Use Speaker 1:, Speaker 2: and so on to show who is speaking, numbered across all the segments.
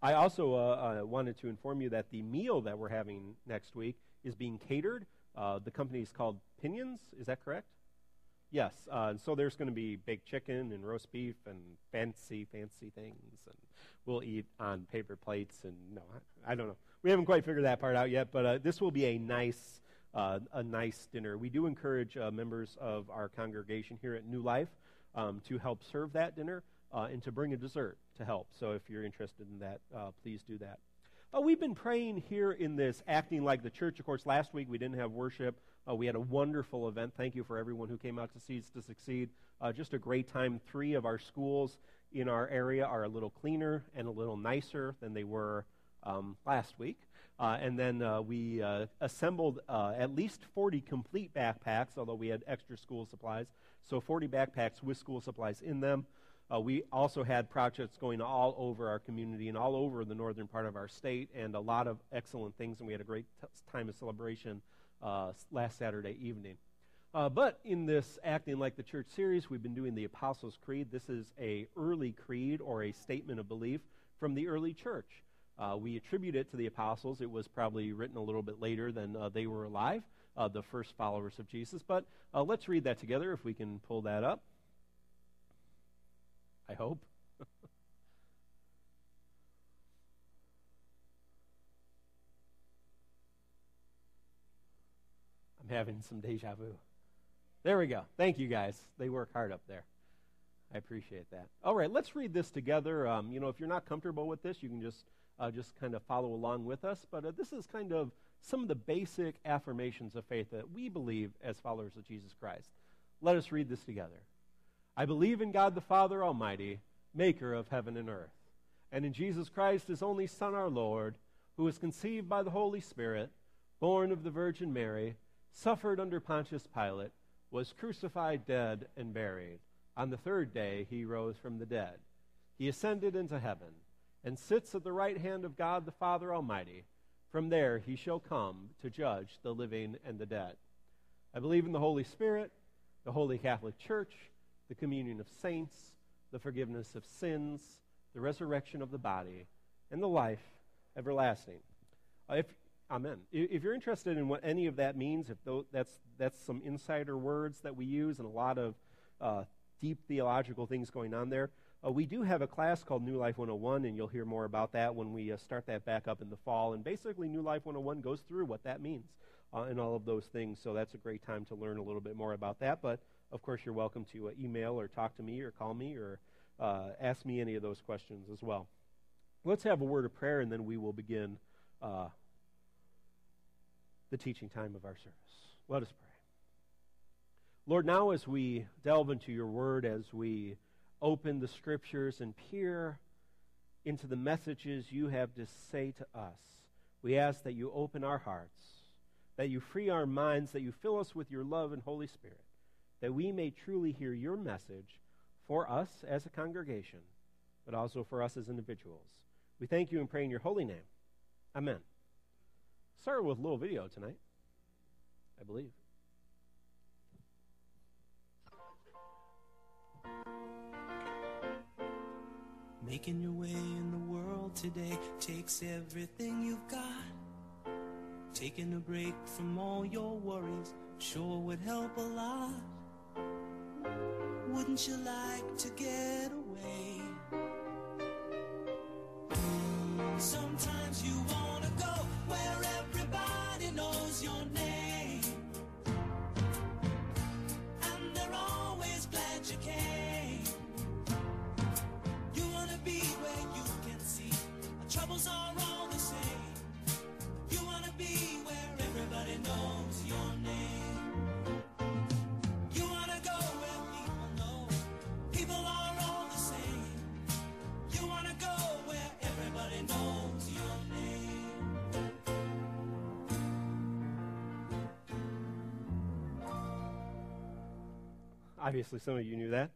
Speaker 1: I also uh, uh, wanted to inform you that the meal that we're having next week is being catered. Uh, the company is called Pinions. Is that correct? Yes. Uh, and so there's going to be baked chicken and roast beef and fancy, fancy things. And we'll eat on paper plates. And no, I, I don't know. We haven't quite figured that part out yet, but uh, this will be a nice. Uh, a nice dinner. We do encourage members of our congregation here at New Life um, to help serve that dinner and to bring a dessert to help. So if you're interested in that, uh, please do that. Uh, we've been praying here in this acting like the church. Of course, last week we didn't have worship. Uh, we had a wonderful event. Thank you for everyone who came out to Seeds to Succeed. Uh, just a great time. Three of our schools in our area are a little cleaner and a little nicer than they were um, last week. Uh, and then uh, we uh, assembled at least 40 complete backpacks, although we had extra school supplies. So 40 backpacks with school supplies in them. Uh, we also had projects going all over our community and all over the northern part of our state, and a lot of excellent things, and we had a great time of celebration uh, last Saturday evening. Uh, but in this acting like the church series, we've been doing the Apostles' Creed. This is a early creed or a statement of belief from the early church. Uh, we attribute it to the apostles. It was probably written a little bit later than uh, they were alive, uh, the first followers of Jesus. But uh, let's read that together if we can pull that up. I hope. I'm having some deja vu. There we go. Thank you guys. They work hard up there. I appreciate that. All right, let's read this together. Um, you know, if you're not comfortable with this, you can just uh, just kind of follow along with us. But uh, this is kind of some of the basic affirmations of faith that we believe as followers of Jesus Christ. Let us read this together. I believe in God the Father Almighty, maker of heaven and earth, and in Jesus Christ, his only Son, our Lord, who was conceived by the Holy Spirit, born of the Virgin Mary, suffered under Pontius Pilate, was crucified, dead, and buried. On the third day, he rose from the dead. He ascended into heaven and sits at the right hand of God the Father Almighty. From there, he shall come to judge the living and the dead. I believe in the Holy Spirit, the Holy Catholic Church the communion of saints, the forgiveness of sins, the resurrection of the body, and the life everlasting. Uh, if, amen. If you're interested in what any of that means, if that's, that's some insider words that we use and a lot of uh, deep theological things going on there, uh, we do have a class called New Life 101, and you'll hear more about that when we uh, start that back up in the fall. And basically, New Life 101 goes through what that means uh, and all of those things. So that's a great time to learn a little bit more about that. But of course, you're welcome to uh, email or talk to me or call me or uh, ask me any of those questions as well. Let's have a word of prayer, and then we will begin uh, the teaching time of our service. Let us pray. Lord, now as we delve into your word, as we open the scriptures and peer into the messages you have to say to us, we ask that you open our hearts, that you free our minds, that you fill us with your love and Holy Spirit that we may truly hear your message for us as a congregation, but also for us as individuals. We thank you and pray in your holy name. Amen. Started with a little video tonight, I believe.
Speaker 2: Making your way in the world today takes everything you've got. Taking a break from all your worries sure would help a lot. Wouldn't you like to get away?
Speaker 1: Obviously, some of you knew that.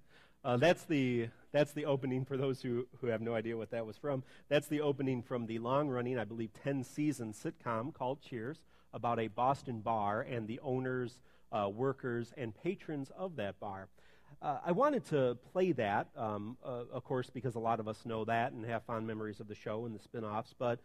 Speaker 1: Uh, that's the that's the opening for those who, who have no idea what that was from. That's the opening from the long running, I believe, 10 season sitcom called Cheers about a Boston bar and the owners, uh, workers, and patrons of that bar. uh, I wanted to play that, um, uh, of course, because a lot of us know that and have fond memories of the show and the spin offs. But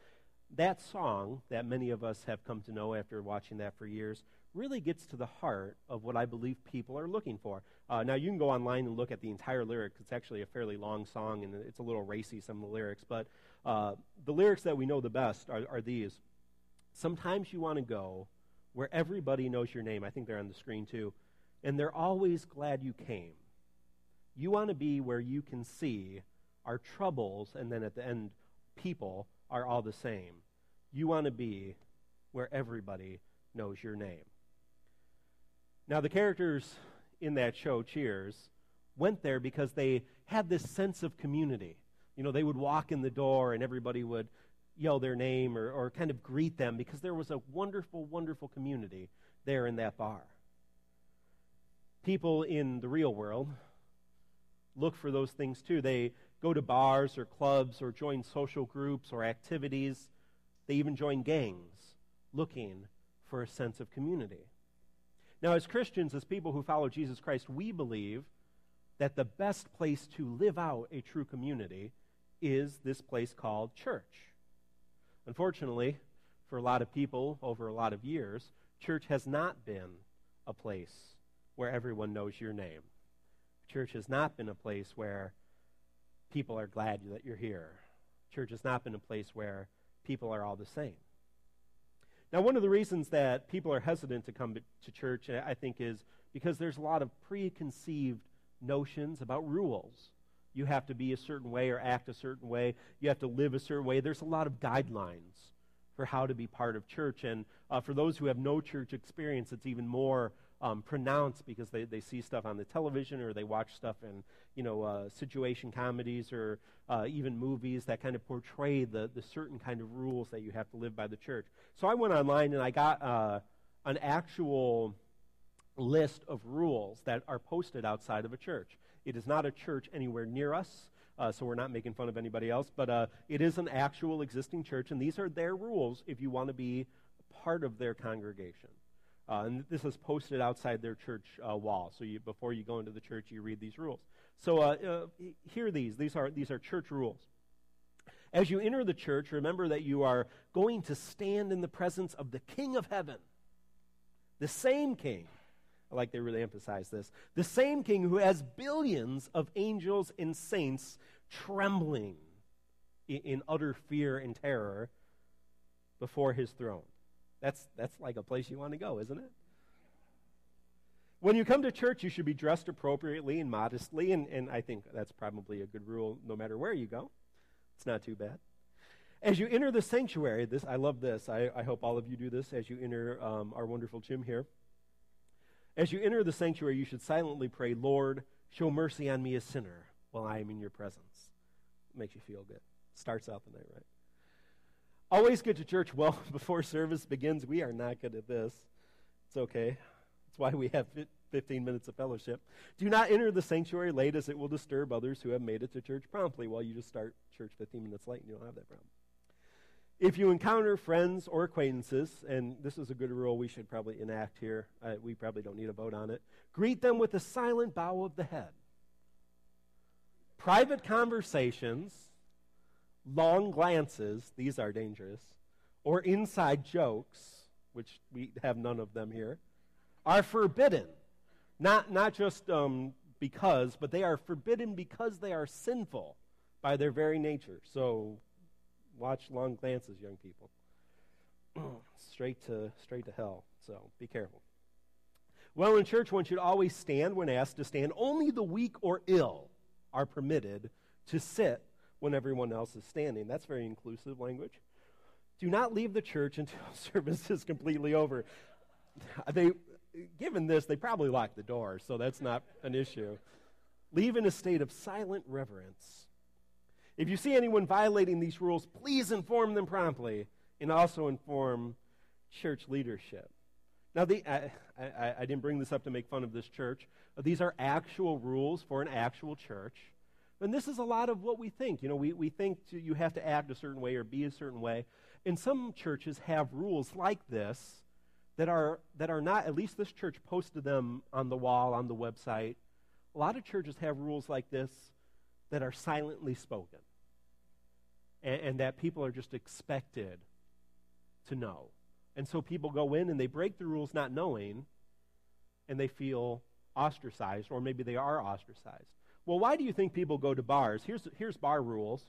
Speaker 1: that song that many of us have come to know after watching that for years really gets to the heart of what I believe people are looking for. Uh, now, you can go online and look at the entire lyrics. It's actually a fairly long song, and it's a little racy, some of the lyrics. But uh, the lyrics that we know the best are, are these Sometimes you want to go where everybody knows your name. I think they're on the screen too. And they're always glad you came. You want to be where you can see our troubles, and then at the end, people are all the same. You want to be where everybody knows your name. Now, the characters in that show, Cheers, went there because they had this sense of community. You know, they would walk in the door and everybody would yell their name or, or kind of greet them because there was a wonderful, wonderful community there in that bar. People in the real world look for those things too. They go to bars or clubs or join social groups or activities. They even join gangs looking for a sense of community. Now, as Christians, as people who follow Jesus Christ, we believe that the best place to live out a true community is this place called church. Unfortunately, for a lot of people over a lot of years, church has not been a place where everyone knows your name. Church has not been a place where people are glad that you're here. Church has not been a place where people are all the same. Now, one of the reasons that people are hesitant to come to church, I think, is because there's a lot of preconceived notions about rules. You have to be a certain way or act a certain way. You have to live a certain way. There's a lot of guidelines for how to be part of church. And uh, for those who have no church experience, it's even more um, pronounced because they, they see stuff on the television or they watch stuff in you know uh, situation comedies or uh, even movies that kind of portray the, the certain kind of rules that you have to live by the church. So I went online and I got uh, an actual list of rules that are posted outside of a church. It is not a church anywhere near us. Uh, so we're not making fun of anybody else, but uh, it is an actual existing church, and these are their rules if you want to be part of their congregation. Uh, and this is posted outside their church uh, wall. So you, before you go into the church, you read these rules. So uh, uh, hear these. These are, these are church rules. As you enter the church, remember that you are going to stand in the presence of the King of heaven, the same King. I like they really emphasize this. The same King who has billions of angels and saints trembling in, in utter fear and terror before his throne. That's, that's like a place you want to go, isn't it? When you come to church, you should be dressed appropriately and modestly, and, and I think that's probably a good rule no matter where you go. It's not too bad. As you enter the sanctuary, this I love this. I, I hope all of you do this as you enter um, our wonderful gym here. As you enter the sanctuary, you should silently pray, Lord, show mercy on me, a sinner, while I am in your presence. It makes you feel good. Starts out the night right. Always get to church well before service begins. We are not good at this. It's okay. That's why we have 15 minutes of fellowship. Do not enter the sanctuary late, as it will disturb others who have made it to church promptly. While you just start church 15 minutes late, and you don't have that problem. If you encounter friends or acquaintances, and this is a good rule we should probably enact here, uh, we probably don't need a vote on it, greet them with a silent bow of the head. Private conversations long glances, these are dangerous, or inside jokes, which we have none of them here, are forbidden. Not, not just um, because, but they are forbidden because they are sinful by their very nature. So watch long glances, young people. straight to straight to hell. So be careful. Well, in church, one should always stand when asked to stand. Only the weak or ill are permitted to sit when everyone else is standing. That's very inclusive language. Do not leave the church until service is completely over. They, given this, they probably lock the door, so that's not an issue. Leave in a state of silent reverence. If you see anyone violating these rules, please inform them promptly and also inform church leadership. Now, the, I, I, I didn't bring this up to make fun of this church. These are actual rules for an actual church. And this is a lot of what we think. You know, we, we think to, you have to act a certain way or be a certain way. And some churches have rules like this that are, that are not, at least this church posted them on the wall, on the website, A lot of churches have rules like this that are silently spoken and, and that people are just expected to know. And so people go in and they break the rules not knowing, and they feel ostracized, or maybe they are ostracized. Well, why do you think people go to bars? Here's, here's bar rules.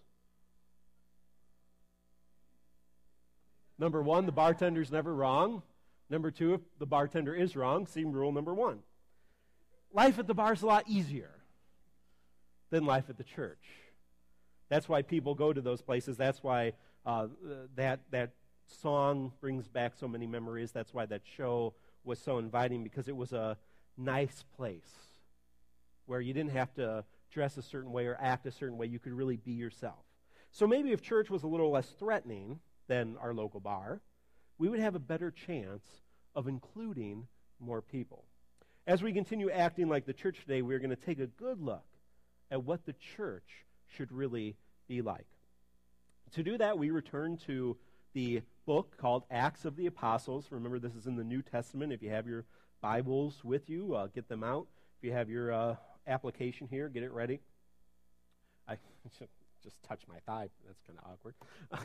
Speaker 1: Number one, the bartender's never wrong. Number two, if the bartender is wrong, see rule number one. Life at the bar is a lot easier than life at the church. That's why people go to those places. That's why uh, that, that song brings back so many memories. That's why that show was so inviting because it was a nice place where you didn't have to dress a certain way or act a certain way. You could really be yourself. So maybe if church was a little less threatening than our local bar, we would have a better chance of including more people. As we continue acting like the church today, we're going to take a good look at what the church should really be like. To do that, we return to the book called Acts of the Apostles. Remember, this is in the New Testament. If you have your Bibles with you, uh, get them out. If you have your uh, application here, get it ready. I just touch my thigh. That's kind of awkward.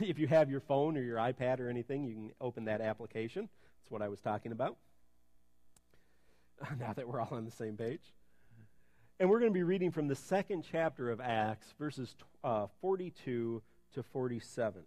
Speaker 1: if you have your phone or your iPad or anything, you can open that application. That's what I was talking about. now that we're all on the same page. And we're going to be reading from the second chapter of Acts, verses uh, 42 to 47.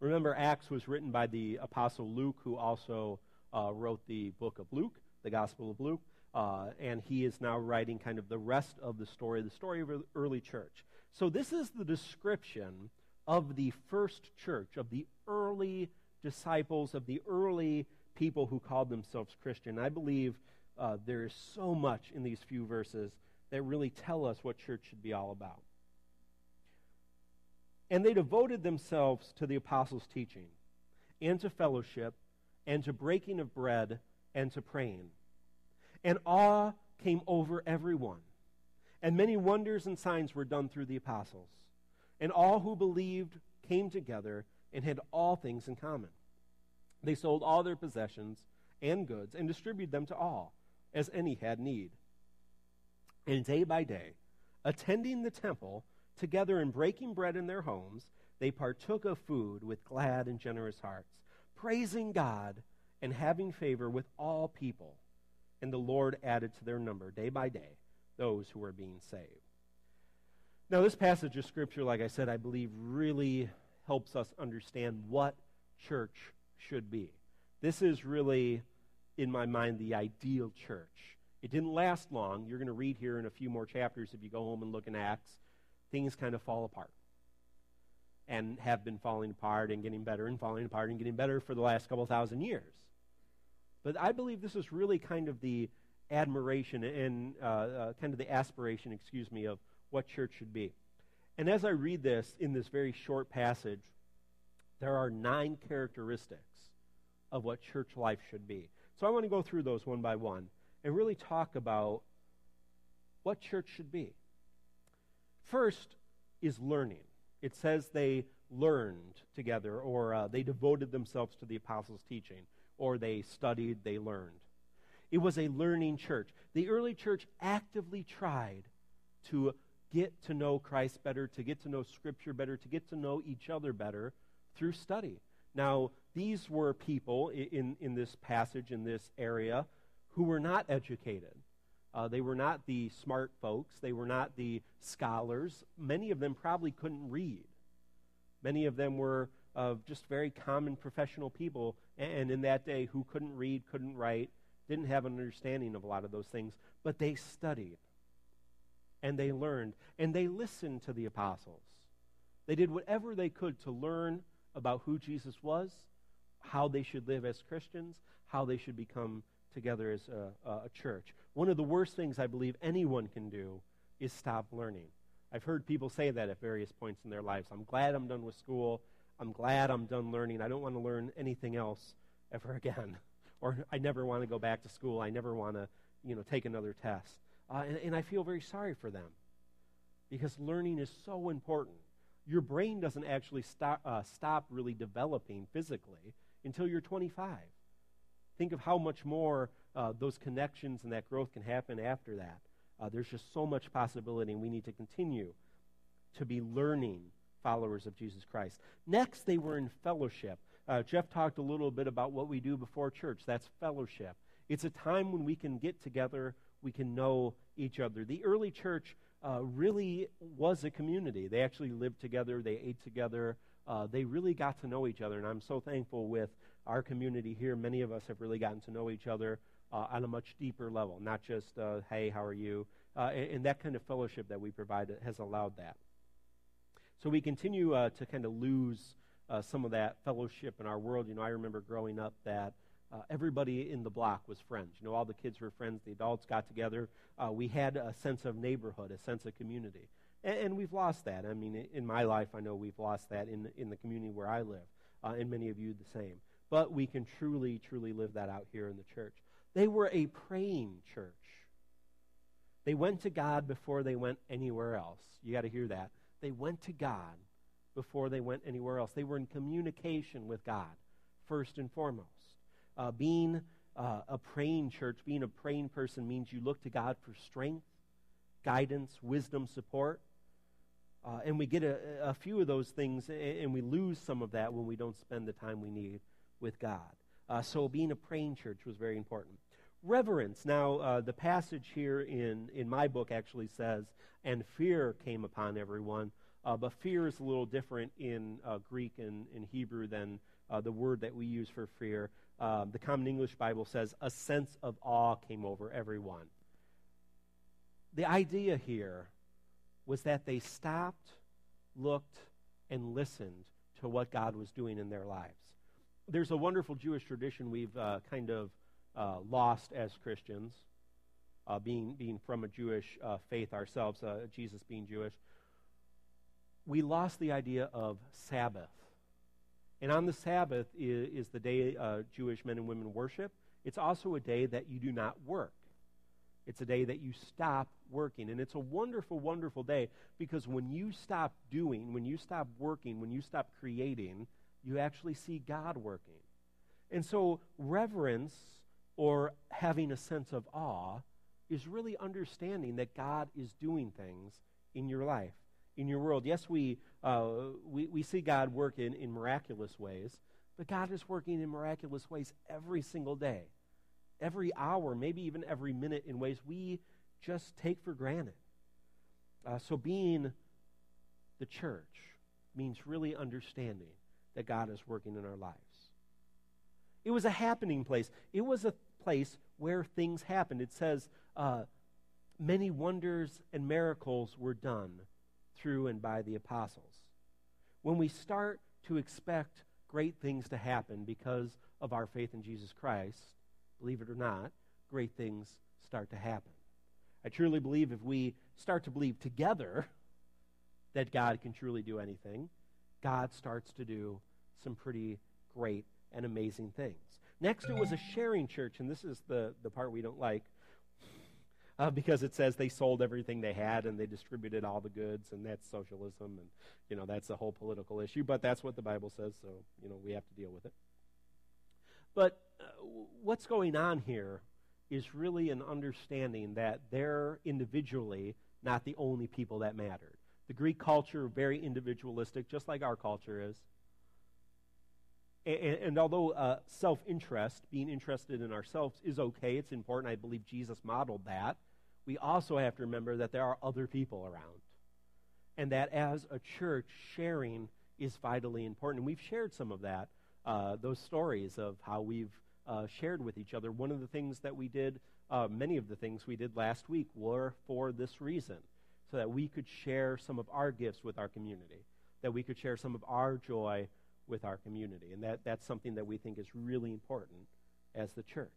Speaker 1: Remember, Acts was written by the Apostle Luke, who also uh, wrote the book of Luke, the Gospel of Luke. Uh, and he is now writing kind of the rest of the story, the story of the early church. So, this is the description of the first church, of the early disciples, of the early people who called themselves Christian. I believe uh, there is so much in these few verses that really tell us what church should be all about. And they devoted themselves to the apostles' teaching, and to fellowship, and to breaking of bread, and to praying. And awe came over everyone. And many wonders and signs were done through the apostles. And all who believed came together and had all things in common. They sold all their possessions and goods and distributed them to all, as any had need. And day by day, attending the temple, together and breaking bread in their homes, they partook of food with glad and generous hearts, praising God and having favor with all people. And the Lord added to their number day by day those who were being saved. Now, this passage of Scripture, like I said, I believe really helps us understand what church should be. This is really, in my mind, the ideal church. It didn't last long. You're going to read here in a few more chapters if you go home and look in Acts. Things kind of fall apart and have been falling apart and getting better and falling apart and getting better for the last couple thousand years. But I believe this is really kind of the admiration and uh, uh, kind of the aspiration, excuse me, of what church should be. And as I read this in this very short passage, there are nine characteristics of what church life should be. So I want to go through those one by one and really talk about what church should be. First is learning. It says they learned together, or uh, they devoted themselves to the apostles' teaching, or they studied, they learned. It was a learning church. The early church actively tried to get to know Christ better, to get to know Scripture better, to get to know each other better through study. Now, these were people in, in this passage, in this area, who were not educated. Uh, they were not the smart folks. They were not the scholars. Many of them probably couldn't read. Many of them were uh, just very common professional people, and in that day, who couldn't read, couldn't write, didn't have an understanding of a lot of those things, but they studied and they learned and they listened to the apostles. They did whatever they could to learn about who Jesus was, how they should live as Christians, how they should become together as a, a church. One of the worst things I believe anyone can do is stop learning. I've heard people say that at various points in their lives. I'm glad I'm done with school. I'm glad I'm done learning. I don't want to learn anything else ever again or I never want to go back to school. I never want to, you know, take another test. Uh, and, and I feel very sorry for them because learning is so important. Your brain doesn't actually stop, uh, stop really developing physically until you're 25. Think of how much more uh, those connections and that growth can happen after that. Uh, there's just so much possibility, and we need to continue to be learning followers of Jesus Christ. Next, they were in fellowship. Uh, Jeff talked a little bit about what we do before church. That's fellowship. It's a time when we can get together, we can know each other. The early church uh, really was a community. They actually lived together, they ate together, uh, they really got to know each other. And I'm so thankful with our community here. Many of us have really gotten to know each other uh, on a much deeper level, not just, uh, hey, how are you? Uh, and, and, that kind of fellowship that we provide has allowed that. So we continue uh, to kind of lose some of that fellowship in our world. You know, I remember growing up that uh, everybody in the block was friends. You know, all the kids were friends. The adults got together. Uh, we had a sense of neighborhood, a sense of community. And, and, we've lost that. I mean, in my life, I know we've lost that in, in the community where I live, uh, and many of you the same. But we can truly, truly live that out here in the church. They were a praying church. They went to God before they went anywhere else. You got to hear that. They went to God before they went anywhere else. They were in communication with God, first and foremost. Uh, being uh, a praying church, being a praying person means you look to God for strength, guidance, wisdom, support. Uh, and we get a, a, few of those things, and we lose some of that when we don't spend the time we need with God. Uh, so being a praying church was very important. Reverence. Now, uh, the passage here in, in my book actually says, and fear came upon everyone. Uh, but fear is a little different in Greek and in Hebrew than the word that we use for fear um, the Common English Bible says, a sense of awe came over everyone. The idea here was that they stopped, looked, and listened to what God was doing in their lives. There's a wonderful Jewish tradition we've uh, kind of uh, lost as Christians, uh, being, being from a Jewish uh, faith ourselves, uh, Jesus being Jewish. We lost the idea of Sabbath and on the Sabbath is, is the day uh, Jewish men and women worship. It's also a day that you do not work. It's a day that you stop working. And it's a wonderful, wonderful day because when you stop doing, when you stop working, when you stop creating, you actually see God working. And so, reverence or having a sense of awe is really understanding that God is doing things in your life in your world. Yes, we, uh, we, we see God work in, in miraculous ways, but God is working in miraculous ways every single day, every hour, maybe even every minute in ways we just take for granted. Uh, so being the church means really understanding that God is working in our lives. It was a happening place. It was a place where things happened. It says, uh, many wonders and miracles were done through and by the apostles. When we start to expect great things to happen because of our faith in Jesus Christ, believe it or not, great things start to happen. I truly believe if we start to believe together that God can truly do anything, God starts to do some pretty great and amazing things. Next, it was a sharing church, and this is the, the part we don't like uh, because it says they sold everything they had and they distributed all the goods, and that's socialism, and you know that's a whole political issue. But that's what the Bible says, so you know we have to deal with it. But uh, what's going on here is really an understanding that they're individually not the only people that mattered. The Greek culture very individualistic, just like our culture is. And, and, although uh, self interest, being interested in ourselves, is okay, it's important. I believe Jesus modeled that. We also have to remember that there are other people around. And that as a church, sharing is vitally important. And we've shared some of that, uh, those stories of how we've uh, shared with each other. One of the things that we did, uh, many of the things we did last week were for this reason, so that we could share some of our gifts with our community, that we could share some of our joy with our community. And that, that's something that we think is really important as the church.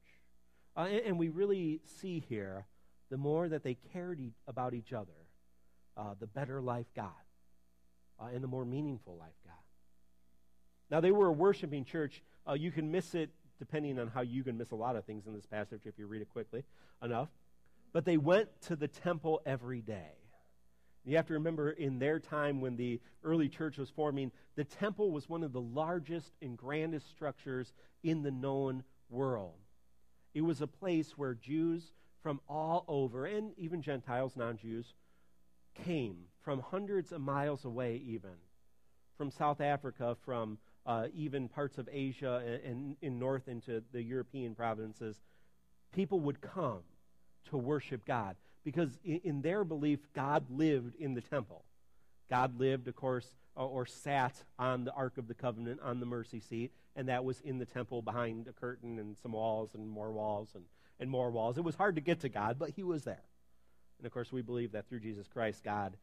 Speaker 1: Uh, and, and, we really see here the more that they cared e- about each other, uh, the better life got, uh, and the more meaningful life got. Now, they were a worshiping church. Uh, you can miss it depending on how you can miss a lot of things in this passage if you read it quickly enough. But they went to the temple every day. You have to remember in their time when the early church was forming, the temple was one of the largest and grandest structures in the known world. It was a place where Jews from all over, and even Gentiles, non Jews, came from hundreds of miles away, even from South Africa, from uh, even parts of Asia and, and in north into the European provinces. People would come to worship God because, in, their belief, God lived in the temple. God lived, of course, or sat on the Ark of the Covenant on the mercy seat, and that was in the temple behind a curtain and some walls and more walls and, and more walls. It was hard to get to God, but He was there. And of course, we believe that through Jesus Christ, God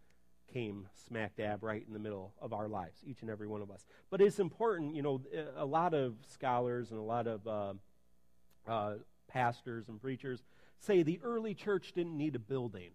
Speaker 1: came smack dab right in the middle of our lives, each and every one of us. But it's important, you know, a lot of scholars and a lot of uh, uh, pastors and preachers say the early church didn't need a building.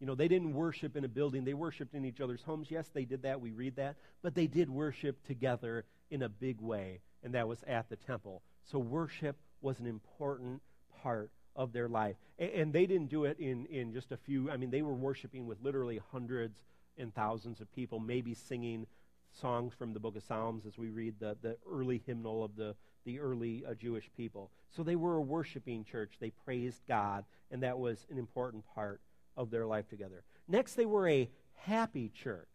Speaker 1: You know, they didn't worship in a building. They worshiped in each other's homes. Yes, they did that. We read that. But they did worship together in a big way, and that was at the temple. So worship was an important part of their life. And, and they didn't do it in, in just a few. I mean, they were worshiping with literally hundreds and thousands of people, maybe singing songs from the book of Psalms as we read the, the early hymnal of the, the early uh, Jewish people. So they were a worshiping church. They praised God, and that was an important part of their life together. Next, they were a happy church.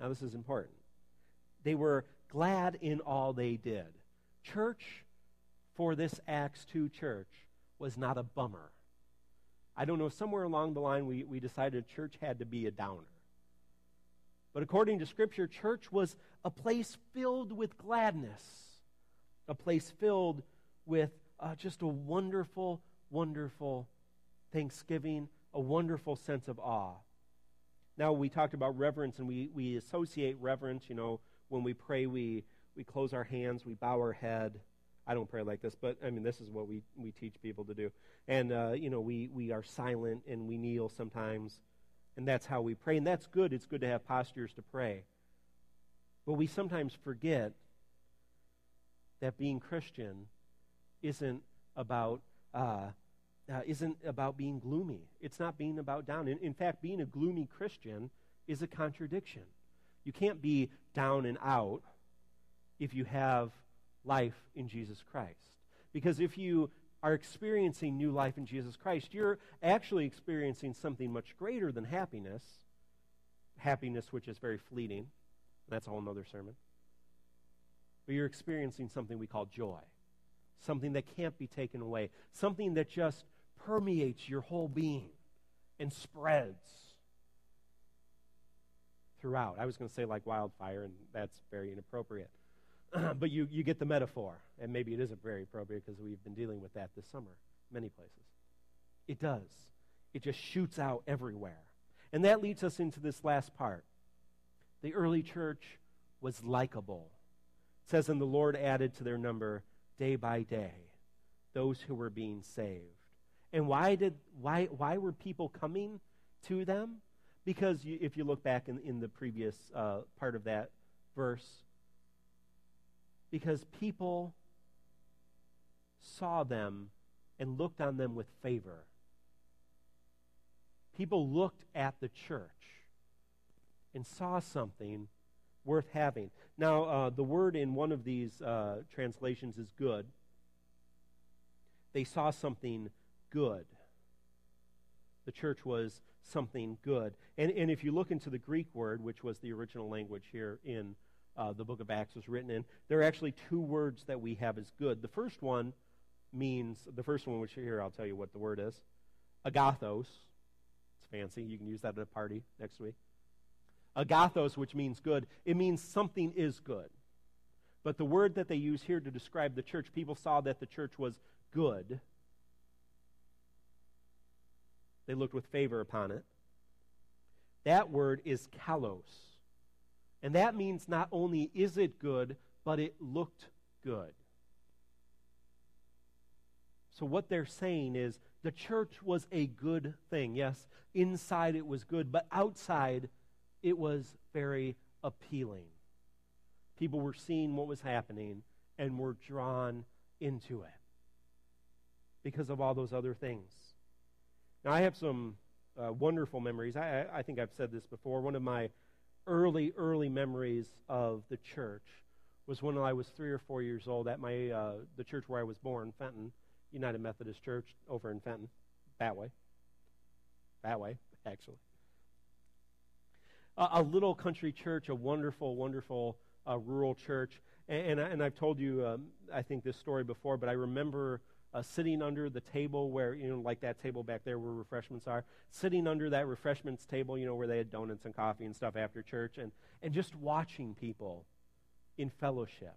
Speaker 1: Now, this is important. They were glad in all they did. Church for this Acts 2 church was not a bummer. I don't know, somewhere along the line we, we decided church had to be a downer. But according to Scripture, church was a place filled with gladness, a place filled with uh, just a wonderful, wonderful thanksgiving, a wonderful sense of awe. Now, we talked about reverence, and we, we associate reverence, you know, when we pray, we, we close our hands, we bow our head. I don't pray like this, but I mean, this is what we, we teach people to do. And, uh, you know, we, we are silent and we kneel sometimes, and that's how we pray. And that's good. It's good to have postures to pray. But we sometimes forget that being Christian isn't about. Uh, uh, isn't about being gloomy. It's not being about down. In, in fact, being a gloomy Christian is a contradiction. You can't be down and out if you have life in Jesus Christ. Because if you are experiencing new life in Jesus Christ, you're actually experiencing something much greater than happiness. Happiness, which is very fleeting. That's a whole other sermon. But you're experiencing something we call joy. Something that can't be taken away. Something that just permeates your whole being and spreads throughout. I was going to say like wildfire, and that's very inappropriate. but you, you get the metaphor, and maybe it isn't very appropriate because we've been dealing with that this summer, many places. It does. It just shoots out everywhere. And that leads us into this last part. The early church was likable. It says, And the Lord added to their number day by day those who were being saved. And why did why why were people coming to them? Because you, if you look back in, in the previous uh, part of that verse, because people saw them and looked on them with favor. People looked at the church and saw something worth having. Now, uh, the word in one of these uh, translations is good. They saw something good. The church was something good. And, and if you look into the Greek word, which was the original language here in uh, the book of Acts was written in, there are actually two words that we have as good. The first one means, the first one, which here I'll tell you what the word is agathos. It's fancy. You can use that at a party next week. Agathos, which means good, it means something is good. But the word that they use here to describe the church, people saw that the church was good they looked with favor upon it. That word is kalos. And that means not only is it good, but it looked good. So, what they're saying is the church was a good thing. Yes, inside it was good, but outside it was very appealing. People were seeing what was happening and were drawn into it because of all those other things. Now, I have some uh, wonderful memories. I, I think I've said this before. One of my early, early memories of the church was when I was three or four years old at my uh, the church where I was born, Fenton United Methodist Church over in Fenton, that way. That way, actually. A, a little country church, a wonderful, wonderful uh, rural church. And, and, and, I've told you, um, I think, this story before, but I remember uh, sitting under the table where, you know, like that table back there where refreshments are, sitting under that refreshments table, you know, where they had donuts and coffee and stuff after church, and, and just watching people in fellowship.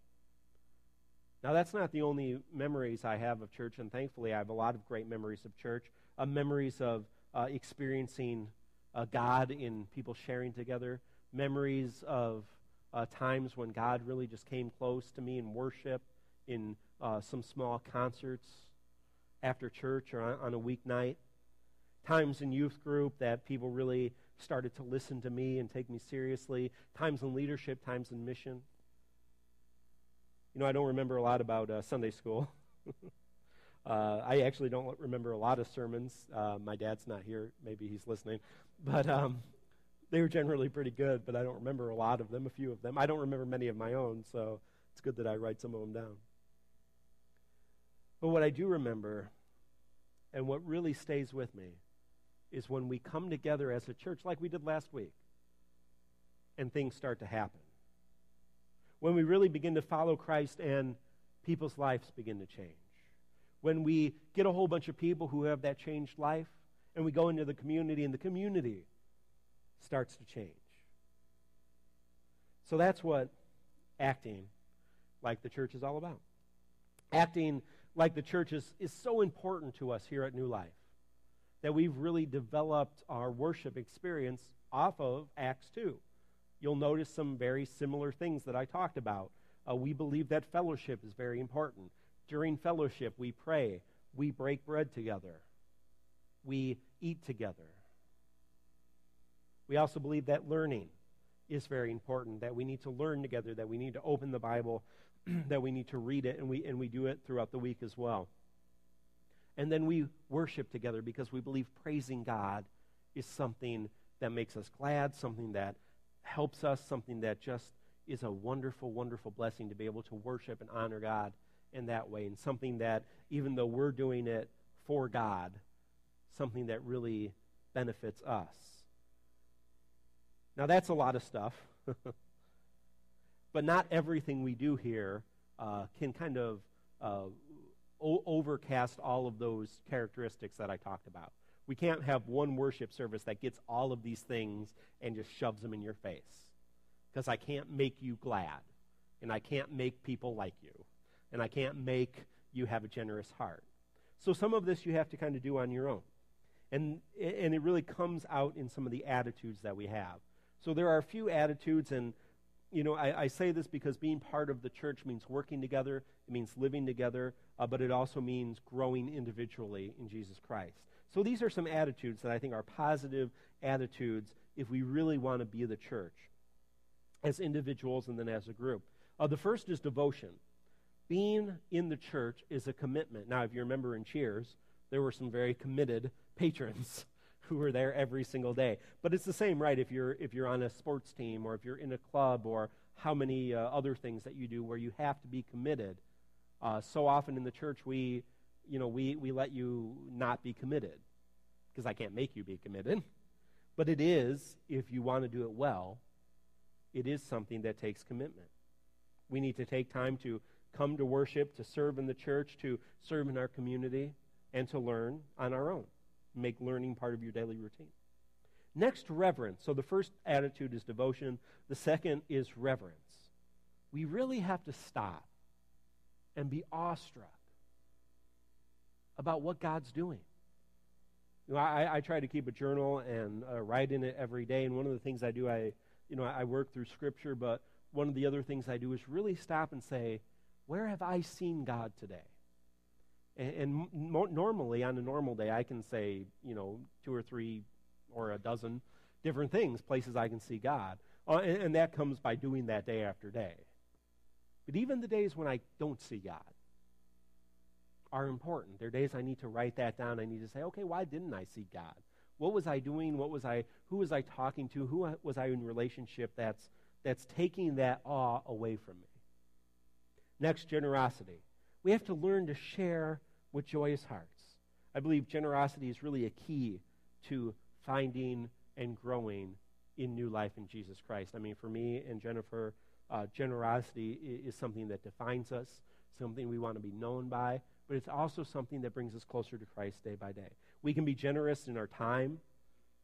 Speaker 1: Now, that's not the only memories I have of church, and thankfully, I have a lot of great memories of church, uh, memories of uh, experiencing uh, God in people sharing together, memories of uh, times when God really just came close to me in worship, in uh, some small concerts after church or on, on a weeknight, times in youth group that people really started to listen to me and take me seriously, times in leadership, times in mission. You know, I don't remember a lot about uh, Sunday school. uh, I actually don't remember a lot of sermons. Uh, my dad's not here. Maybe he's listening. But um, they were generally pretty good, but I don't remember a lot of them, a few of them. I don't remember many of my own, so it's good that I write some of them down. But what I do remember, and what really stays with me, is when we come together as a church, like we did last week, and things start to happen. When we really begin to follow Christ and people's lives begin to change. When we get a whole bunch of people who have that changed life, and we go into the community, and the community starts to change. So that's what acting like the church is all about. Acting like the church is, is so important to us here at New Life that we've really developed our worship experience off of Acts 2. You'll notice some very similar things that I talked about. Uh, we believe that fellowship is very important. During fellowship, we pray, we break bread together, we eat together. We also believe that learning is very important, that we need to learn together, that we need to open the Bible, that we need to read it, and we, and we do it throughout the week as well. And then we worship together because we believe praising God is something that makes us glad, something that helps us, something that just is a wonderful, wonderful blessing to be able to worship and honor God in that way, and something that, even though we're doing it for God, something that really benefits us. Now, that's a lot of stuff. but not everything we do here uh, can kind of uh, o- overcast all of those characteristics that I talked about. We can't have one worship service that gets all of these things and just shoves them in your face. Because I can't make you glad, and I can't make people like you, and I can't make you have a generous heart. So some of this you have to kind of do on your own. And, and it really comes out in some of the attitudes that we have. So there are a few attitudes, and you know, I, I, say this because being part of the church means working together, it means living together, uh, but it also means growing individually in Jesus Christ. So these are some attitudes that I think are positive attitudes if we really want to be the church as individuals and then as a group. Uh, the first is devotion. Being in the church is a commitment. Now, if you remember in Cheers, there were some very committed patrons who were there every single day. But it's the same, right? If you're if you're on a sports team or if you're in a club or how many uh, other things that you do where you have to be committed. Uh, so often in the church, we you know we we let you not be committed because I can't make you be committed. But it is if you want to do it well, it is something that takes commitment. We need to take time to come to worship, to serve in the church, to serve in our community, and to learn on our own make learning part of your daily routine. Next, reverence. So the first attitude is devotion, the second is reverence. We really have to stop and be awestruck about what God's doing. You know, I, I try to keep a journal and uh, write in it every day, and one of the things I do, I, you know, I work through Scripture, but one of the other things I do is really stop and say, where have I seen God today? And, and normally, on a normal day, I can say, you know, two or three or a dozen different things, places I can see God. Uh, and, and that comes by doing that day after day. But even the days when I don't see God are important. There are days I need to write that down. I need to say, okay, why didn't I see God? What was I doing? What was I? Who was I talking to? Who was I in relationship that's that's taking that awe away from me? Next, generosity. We have to learn to share with joyous hearts. I believe generosity is really a key to finding and growing in new life in Jesus Christ. I mean, for me and Jennifer, uh, generosity is something that defines us, something we want to be known by, but it's also something that brings us closer to Christ day by day. We can be generous in our time,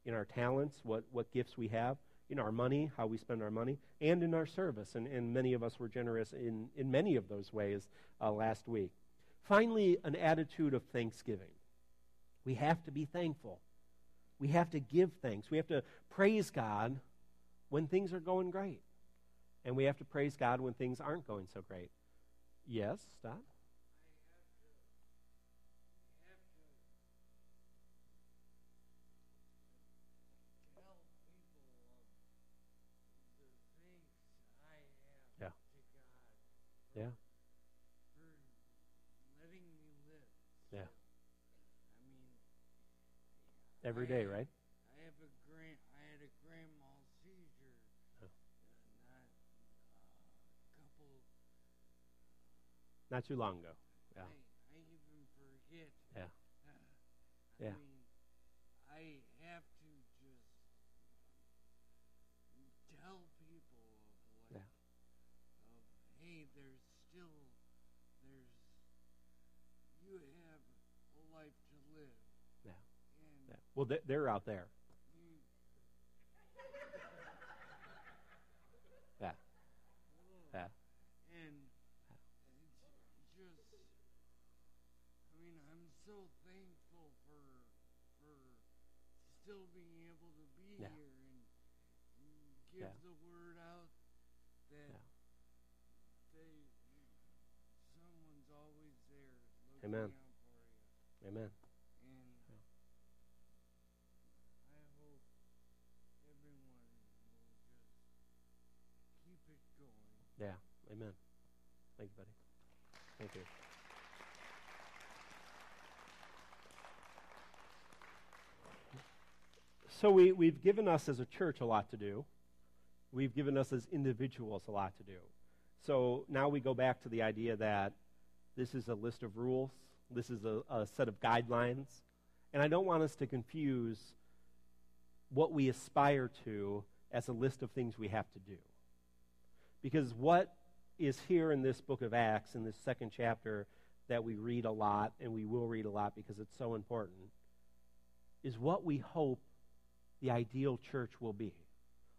Speaker 1: in our talents, what, what gifts we have, in our money, how we spend our money, and in our service. And, and many of us were generous in, in many of those ways uh, last week. Finally, an attitude of thanksgiving. We have to be thankful. We have to give thanks. We have to praise God when things are going great. And we have to praise God when things aren't going so great. Yes, stop. Yeah.
Speaker 3: For letting me live.
Speaker 1: Yeah.
Speaker 3: I mean,
Speaker 1: Every
Speaker 3: I
Speaker 1: day,
Speaker 3: had-
Speaker 1: right?
Speaker 3: I have a grand. I had a grand mal seizure.
Speaker 1: Oh.
Speaker 3: Uh, not uh, couple.
Speaker 1: Not too long ago. Yeah.
Speaker 3: I, I even forget.
Speaker 1: Yeah.
Speaker 3: Uh,
Speaker 1: Yeah.
Speaker 3: Mean, I have to just tell people of like,
Speaker 1: Yeah.
Speaker 3: of hey, there's still there's you have a life to live.
Speaker 1: Yeah.
Speaker 3: And
Speaker 1: Yeah. Well, they- they're out there.
Speaker 3: you
Speaker 1: Yeah. Yeah.
Speaker 3: and it's just I mean I'm so thankful for for still being able to be
Speaker 1: Yeah.
Speaker 3: here and, and give
Speaker 1: Yeah.
Speaker 3: the word out that
Speaker 1: Yeah.
Speaker 3: they someone's always there looking
Speaker 1: Amen.
Speaker 3: out for you
Speaker 1: Amen.
Speaker 3: and
Speaker 1: Yeah.
Speaker 3: I hope everyone will just keep it going
Speaker 1: Yeah. Amen. Thank you, buddy. Thank you. So we, we've given us as a church a lot to do. We've given us as individuals a lot to do. So now we go back to the idea that this is a list of rules, this is a, a set of guidelines, and I don't want us to confuse what we aspire to as a list of things we have to do. Because what is here in this book of Acts, in this second chapter, that we read a lot, and we will read a lot because it's so important, is what we hope the ideal church will be.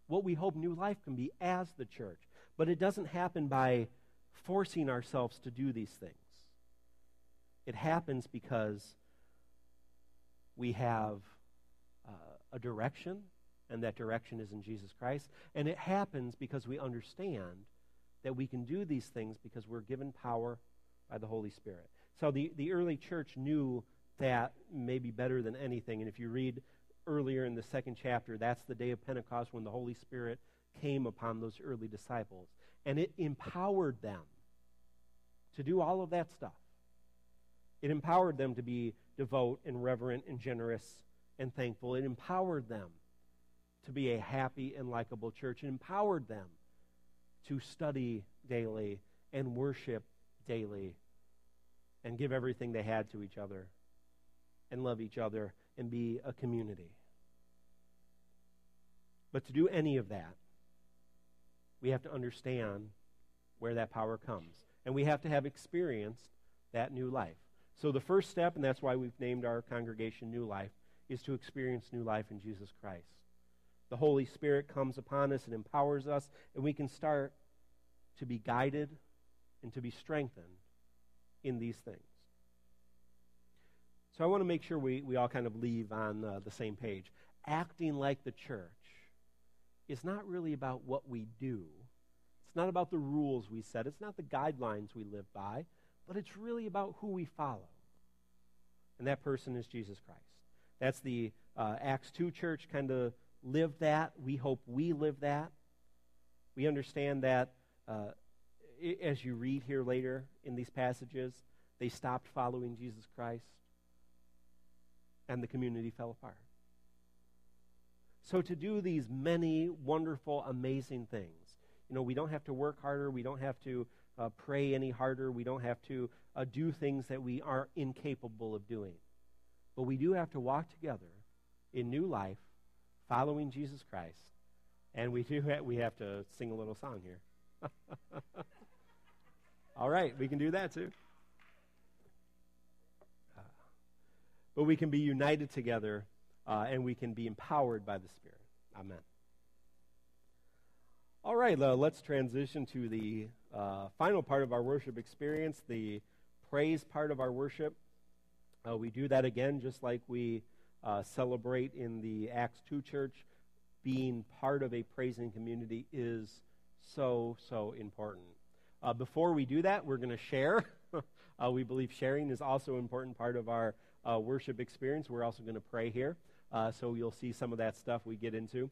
Speaker 1: What we hope New Life can be as the church. But it doesn't happen by forcing ourselves to do these things. It happens because we have uh, a direction, and that direction is in Jesus Christ. And it happens because we understand that we can do these things because we're given power by the Holy Spirit. So the, the early church knew that maybe better than anything. And if you read earlier in the second chapter, that's the day of Pentecost when the Holy Spirit came upon those early disciples. And it empowered them to do all of that stuff. It empowered them to be devout and reverent and generous and thankful. It empowered them to be a happy and likable church. It empowered them to study daily and worship daily and give everything they had to each other and love each other and be a community. But to do any of that, we have to understand where that power comes. And we have to have experienced that new life. So the first step, and that's why we've named our congregation New Life, is to experience new life in Jesus Christ. The Holy Spirit comes upon us and empowers us, and we can start to be guided and to be strengthened in these things. So I want to make sure we, we all kind of leave on uh, the same page. Acting like the church is not really about what we do, it's not about the rules we set, it's not the guidelines we live by, but it's really about who we follow. And that person is Jesus Christ. That's the uh, Acts 2 church kind of lived that. We hope we live that. We understand that uh, as you read here later in these passages, they stopped following Jesus Christ and the community fell apart. So, to do these many wonderful, amazing things, you know, we don't have to work harder, we don't have to uh, pray any harder, we don't have to uh, do things that we are incapable of doing. But we do have to walk together in new life, following Jesus Christ. And we do ha- we have to sing a little song here. All right, we can do that too. Uh, but we can be united together uh, and we can be empowered by the Spirit. Amen. All right, uh, let's transition to the uh, final part of our worship experience, the praise part of our worship. Uh, we do that again just like we uh, celebrate in the Acts 2 church. Being part of a praising community is so, so important. Uh, before we do that, we're going to share. Uh, we believe sharing is also an important part of our worship experience. We're also going to pray here. so you'll see some of that stuff we get into.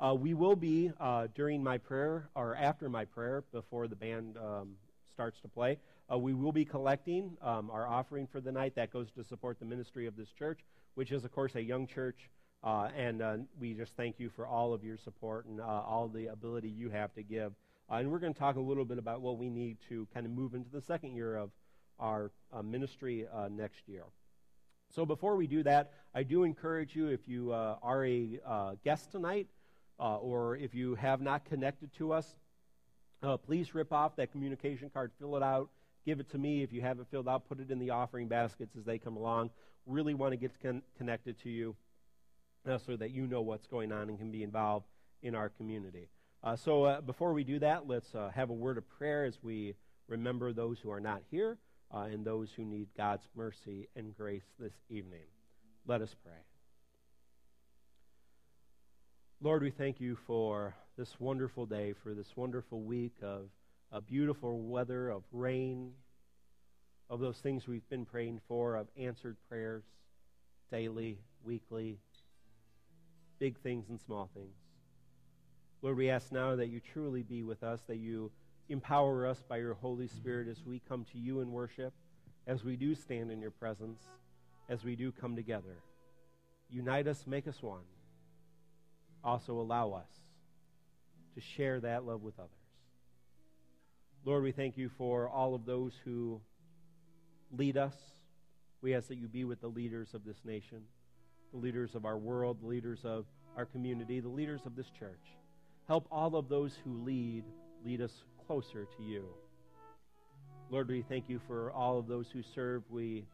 Speaker 1: Uh, we will be, uh, during my prayer, or after my prayer, before the band um, starts to play, uh, we will be collecting um, our offering for the night. That goes to support the ministry of this church, which is, of course, a young church. Uh, and uh, we just thank you for all of your support and uh, all the ability you have to give. and we're going to talk a little bit about what we need to kind of move into the second year of our ministry next year. So before we do that, I do encourage you, if you are a guest tonight, uh, or if you have not connected to us, uh, please rip off that communication card, fill it out, give it to me. If you have it filled out, put it in the offering baskets as they come along. Really want to get con- connected to you uh, so that you know what's going on and can be involved in our community. Uh, so uh, before we do that, let's uh, have a word of prayer as we remember those who are not here and those who need God's mercy and grace this evening. Let us pray. Lord, we thank you for this wonderful day, for this wonderful week of, of beautiful weather, of rain, of those things we've been praying for, of answered prayers daily, weekly, big things and small things. Lord, we ask now that you truly be with us, that you empower us by your Holy Spirit as we come to you in worship, as we do stand in your presence, as we do come together. Unite us, make us one also allow us to share that love with others. Lord, we thank you for all of those who lead us. We ask that you be with the leaders of this nation, the leaders of our world, the leaders of our community, the leaders of this church. Help all of those who lead lead us closer to you. Lord, we thank you for all of those who serve. We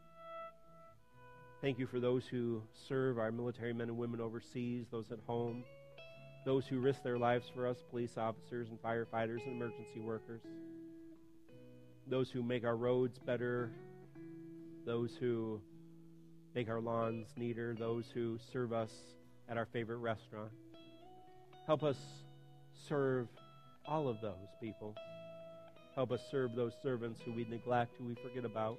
Speaker 1: thank you for those who serve our military men and women overseas, those at home those who risk their lives for us, police officers and firefighters and emergency workers, those who make our roads better, those who make our lawns neater, those who serve us at our favorite restaurant. Help us serve all of those people. Help us serve those servants who we neglect, who we forget about,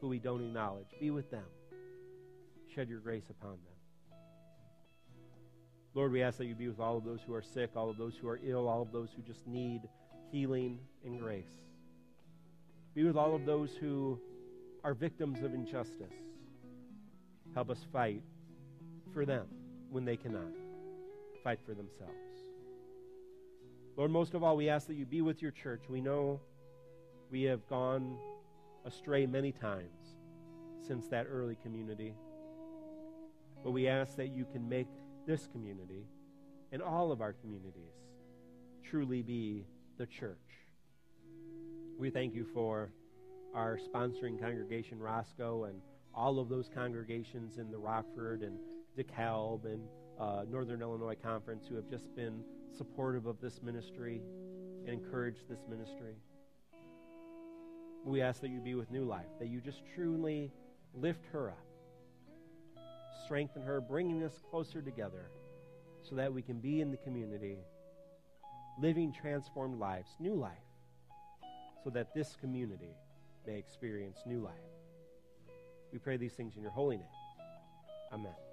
Speaker 1: who we don't acknowledge. Be with them. Shed your grace upon them. Lord, we ask that you be with all of those who are sick, all of those who are ill, all of those who just need healing and grace. Be with all of those who are victims of injustice. Help us fight for them when they cannot fight for themselves. Lord, most of all, we ask that you be with your church. We know we have gone astray many times since that early community. But we ask that you can make this community and all of our communities truly be the church. We thank you for our sponsoring congregation, Roscoe, and all of those congregations in the Rockford and DeKalb and uh, Northern Illinois Conference who have just been supportive of this ministry and encouraged this ministry. We ask that you be with New Life, that you just truly lift her up strengthen her, bringing us closer together so that we can be in the community, living transformed lives, new life, so that this community may experience new life. We pray these things in your holy name. Amen.